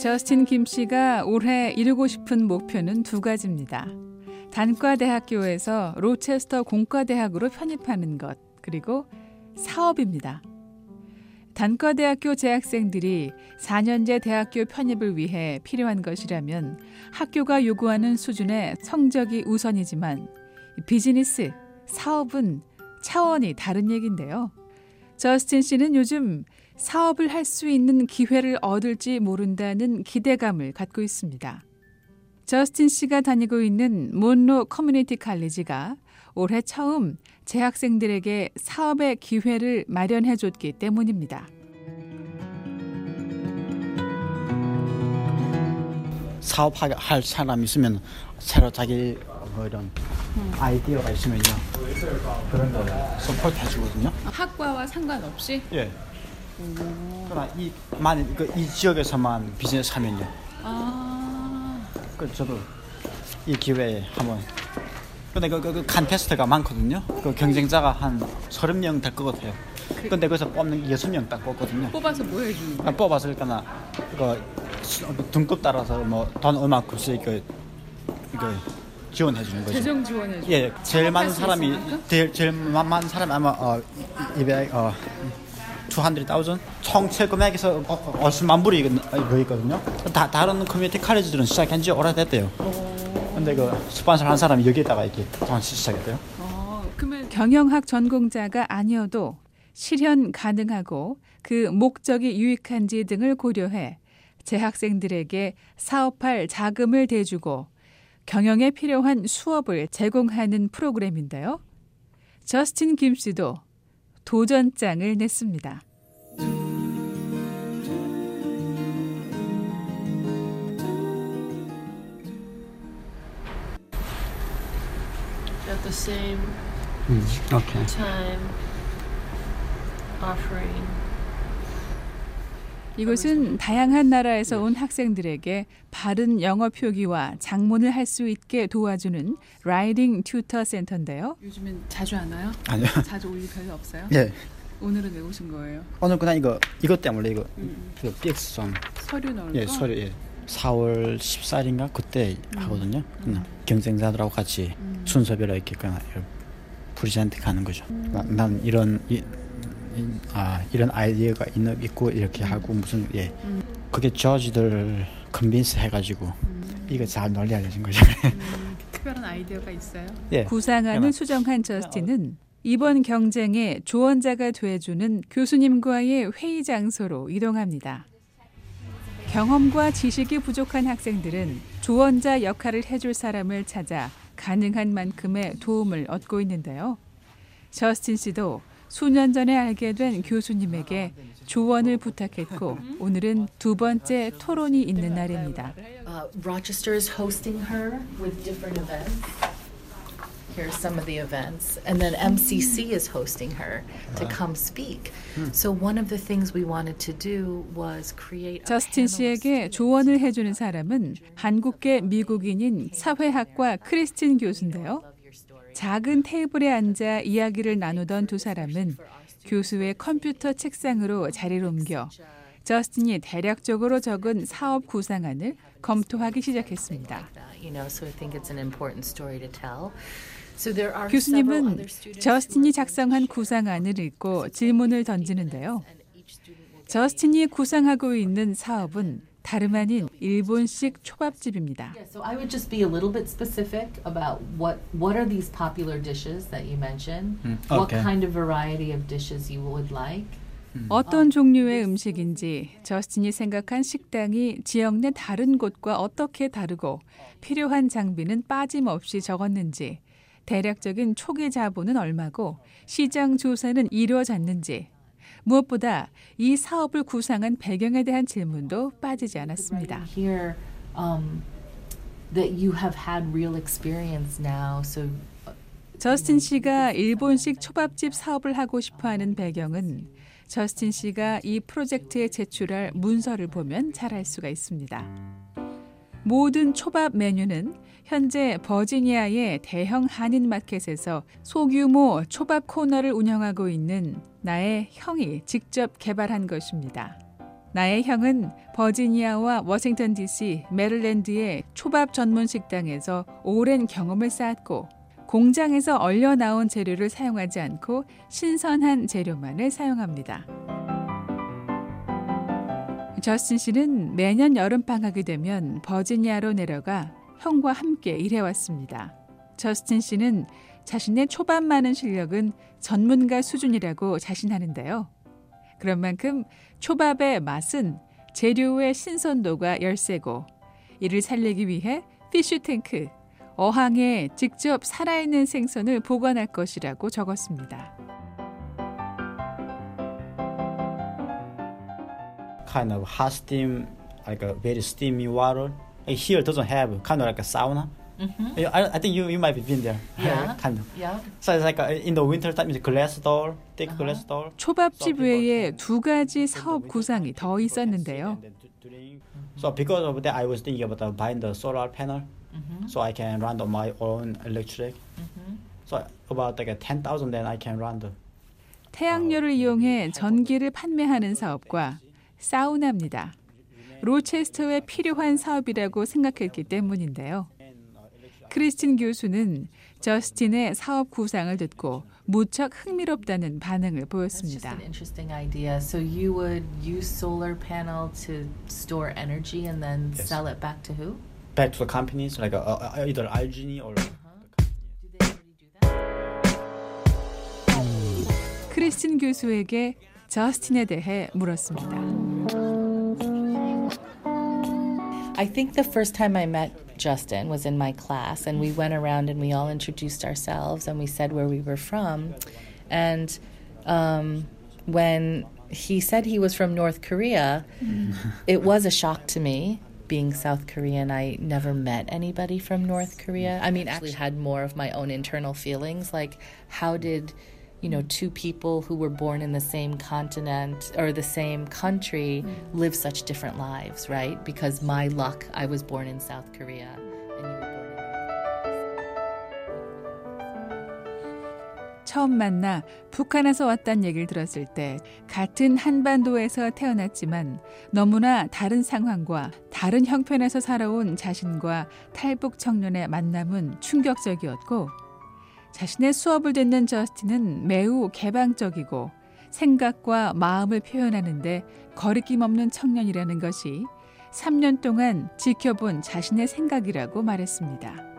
저스틴 김 씨가 올해 이루고 싶은 목표는 두 가지입니다. 단과대학교에서 로체스터 공과대학으로 편입하는 것, 그리고 사업입니다. 단과대학교 재학생들이 4년제 대학교 편입을 위해 필요한 것이라면 학교가 요구하는 수준의 성적이 우선이지만 비즈니스, 사업은 차원이 다른 얘긴데요. 저스틴 씨는 요즘 사업을 할 수 있는 기회를 얻을지 모른다는 기대감을 갖고 있습니다. 저스틴 씨가 다니고 있는 몬로 커뮤니티 칼리지가 올해 처음 재학생들에게 사업의 기회를 마련해 줬기 때문입니다. 사업할 사람 있으면 새로 자기 뭐 이런 음. 아이디어가 있으면요 그런 거 support 해주거든요. 학과와 상관없이? 예. 그러나 이 그, 이 지역에서만 비즈니스 하면요. 아. 그 저도 이 기회에 한번. 근데 그, 그, 그 contest가 많거든요. 그 경쟁자가 한 서른 명 될 것 같아요. 그 근데 거기서 뽑는 여섯 명 딱 뽑거든요. 뽑아서 뭐 해주는 거예요? 뽑아서 그러니까 그 등급 따라서 뭐돈 얼마큼 쓰이고 그, 이거 지원해 주는 거죠. 재정 지원해 주. 예, 제일 많은 사람이 제일 제일 많은 사람이 아마 어 200, 어 200,000 총체 금액에서 어, 어, 수만 불이 있거든요. 다 다른 커뮤니티 칼리지들은 시작한 지 오래됐대요. 근데 그 스폰서 한 사람이 여기에다가 이렇게 돈 시작했대요. 어, 그러면 경영학 전공자가 아니어도 실현 가능하고 그 목적이 유익한지 등을 고려해 재학생들에게 사업할 자금을 대주고 경영에 필요한 수업을 제공하는 프로그램인데요. 저스틴 김 씨도 도전장을 냈습니다. At the same mm, okay. time offering 이곳은 다양한 나라에서 온 학생들에게 바른 영어 표기와 장문을 할 수 있게 도와주는 라이딩 튜터 센터인데요. 요즘엔 자주 하나요? 아니요. 자주 올 일 별로 없어요? 예. 오늘은 왜 오신 거예요? 오늘 그냥 이거 이것 때문에 이거 음. 이거 BX 좀 서류 넣을 예, 서류 예. 4월 14일인가 그때 음. 하거든요. 음. 경쟁자들하고 같이 음. 순서별로 이렇게 그냥 present 하는 거죠. 난, 난 이런 이, 아 이런 아이디어가 있는 있고 이렇게 음. 하고 무슨 예 음. 그게 judge들 convince 해가지고 음. 이거 잘 널리 알려진 거죠. 음, 특별한 아이디어가 있어요? 예. 구상안을 수정한 저스틴은 이번 경쟁에 조언자가 돼주는 교수님과의 회의 장소로 이동합니다. 경험과 지식이 부족한 학생들은 조언자 역할을 해줄 사람을 찾아 가능한 만큼의 도움을 얻고 있는데요. 저스틴 씨도 수년 전에 알게 된 교수님에게 조언을 부탁했고 오늘은 두 번째 토론이 있는 날입니다. Uh, Rochester is hosting her with different events. Here's some of the events. And then MCC is hosting her to come speak. So one of the things we wanted to do was create 저스틴 씨에게 조언을 해주는 사람은 한국계 미국인인 사회학과 크리스틴 교수인데요. 작은 테이블에 앉아 이야기를 나누던 두 사람은 교수의 컴퓨터 책상으로 자리를 옮겨 저스틴이 대략적으로 적은 사업 구상안을 검토하기 시작했습니다. 교수님은 저스틴이 작성한 구상안을 읽고 질문을 던지는데요. 저스틴이 구상하고 있는 사업은 다름 아닌 일본식 초밥집입니다. Yeah, so I would just be a little bit specific about what what are these popular dishes that you mentioned? Mm, okay. What kind of variety of dishes you would like? 어떤 종류의 음식인지 저스틴이 생각한 식당이 지역 내 다른 곳과 어떻게 다르고 필요한 장비는 빠짐없이 적었는지 대략적인 초기 자본은 얼마고 시장 조사는 이루어졌는지 무엇보다 이 사업을 구상한 배경에 대한 질문도 빠지지 않았습니다. 저스틴 씨가 일본식 초밥집 사업을 하고 싶어 하는 배경은 저스틴 씨가 이 프로젝트에 제출할 문서를 보면 잘 알 수가 있습니다. 모든 초밥 메뉴는 현재 버지니아의 대형 한인 마켓에서 소규모 초밥 코너를 운영하고 있는 나의 형이 직접 개발한 것입니다. 나의 형은 버지니아와 워싱턴 DC, 메릴랜드의 초밥 전문 식당에서 오랜 경험을 쌓았고 공장에서 얼려 나온 재료를 사용하지 않고 신선한 재료만을 사용합니다. 저스틴 씨는 매년 여름 방학이 되면 버지니아로 내려가 형과 함께 일해왔습니다. 저스틴 씨는 자신의 초밥 많은 실력은 전문가 수준이라고 자신하는데요. 그런 만큼 초밥의 맛은 재료의 신선도가 열세고 이를 살리기 위해 피쉬탱크, 어항에 직접 살아있는 생선을 보관할 것이라고 적었습니다. Mm-hmm. I, I think you you might be been there. Yeah. kind of. Yeah. So it's like a, in the winter time, it's glass door, thick Uh-huh. glass door. 초밥집 외에 두 가지 사업 구상이 더 있었는데요. So because of that, I was thinking about uh, buying the solar panel, Mm-hmm. so I can run on my own electric. Mm-hmm. So about like a ten thousand, then I can run the. 태양열을 이용해 전기를 판매하는 사업과 사우나입니다. 로체스터에 필요한 사업이라고 생각했기 때문인데요. 크리스틴 교수는 저스틴의 사업 구상을 듣고 무척 흥미롭다는 반응을 보였습니다. an interesting idea. So you would use solar panel to store energy and then Yes. sell it back to who? Back to the companies, like uh, uh, either Algini or. Do they already do that? 크리스틴 교수에게 저스틴에 대해 물었습니다. I think the first time I met Justin was in my class, and we went around and we all introduced ourselves and we said where we were from. And um, when he said he was from North Korea, it was a shock to me. Being South Korean, I never met anybody from North Korea. I mean, actually, had more of my own internal feelings. Like, how did you know, two people who were born in the same continent or the same country live such different lives, right? Because my luck, I was born in South Korea and you were born in North 처음 만나 북한에서 왔다는 얘기를 들었을 때 같은 한반도에서 태어났지만 너무나 다른 상황과 다른 형편에서 살아온 자신과 탈북 청년의 만남은 충격적이었고 자신의 수업을 듣는 저스틴은 매우 개방적이고 생각과 마음을 표현하는데 거리낌 없는 청년이라는 것이 3년 동안 지켜본 자신의 생각이라고 말했습니다.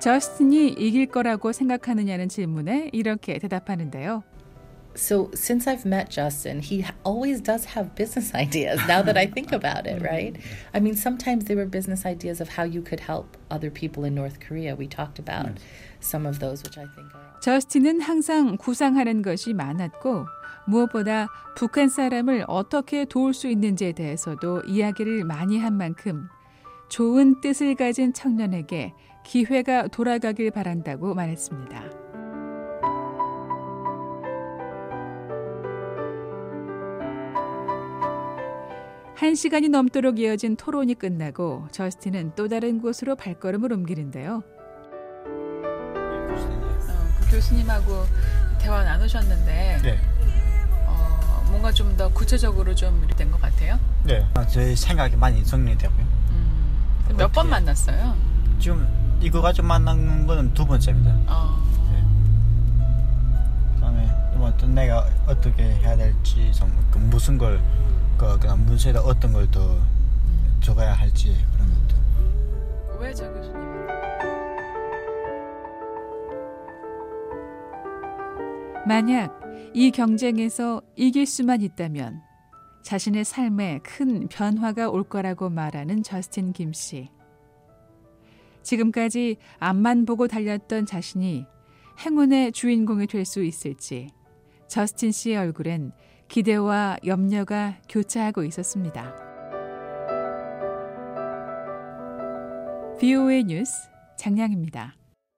저스틴이 이길 거라고 생각하느냐는 질문에 이렇게 대답하는데요. So since I've met Justin, he always does have business ideas. Now that I think about it, right? I mean, sometimes they were business ideas of how you could help other people in North Korea. We talked about some of those, which I think are. 저스틴은 항상 구상하는 것이 많았고 무엇보다 북한 사람을 어떻게 도울 수 있는지에 대해서도 이야기를 많이 한 만큼 좋은 뜻을 가진 청년에게 기회가 돌아가길 바란다고 말했습니다. 한 시간이 넘도록 이어진 토론이 끝나고 저스틴은 또 다른 곳으로 발걸음을 옮기는데요. 그 교수님하고 대화 나누셨는데 네. 어, 뭔가 좀 더 구체적으로 좀 된 것 같아요. 네. 아, 제 생각이 많이 정리되고요. 음, 몇번 어떻게- 만났어요? 지금 이거 가지고 만난 거는 두 번째입니다. 어, 그다음에 뭐또 내가 어떻게 해야 될지 좀그 무슨 걸 그, 그냥 문서에다 어떤 걸 더 적어야 할지 그런 것도 왜저 교수님? 만약 이 경쟁에서 이길 수만 있다면 자신의 삶에 큰 변화가 올 거라고 말하는 저스틴 김 씨. 지금까지 앞만 보고 달렸던 자신이 행운의 주인공이 될 수 있을지 저스틴 씨의 얼굴엔 기대와 염려가 교차하고 있었습니다. BOA 뉴스 장량입니다.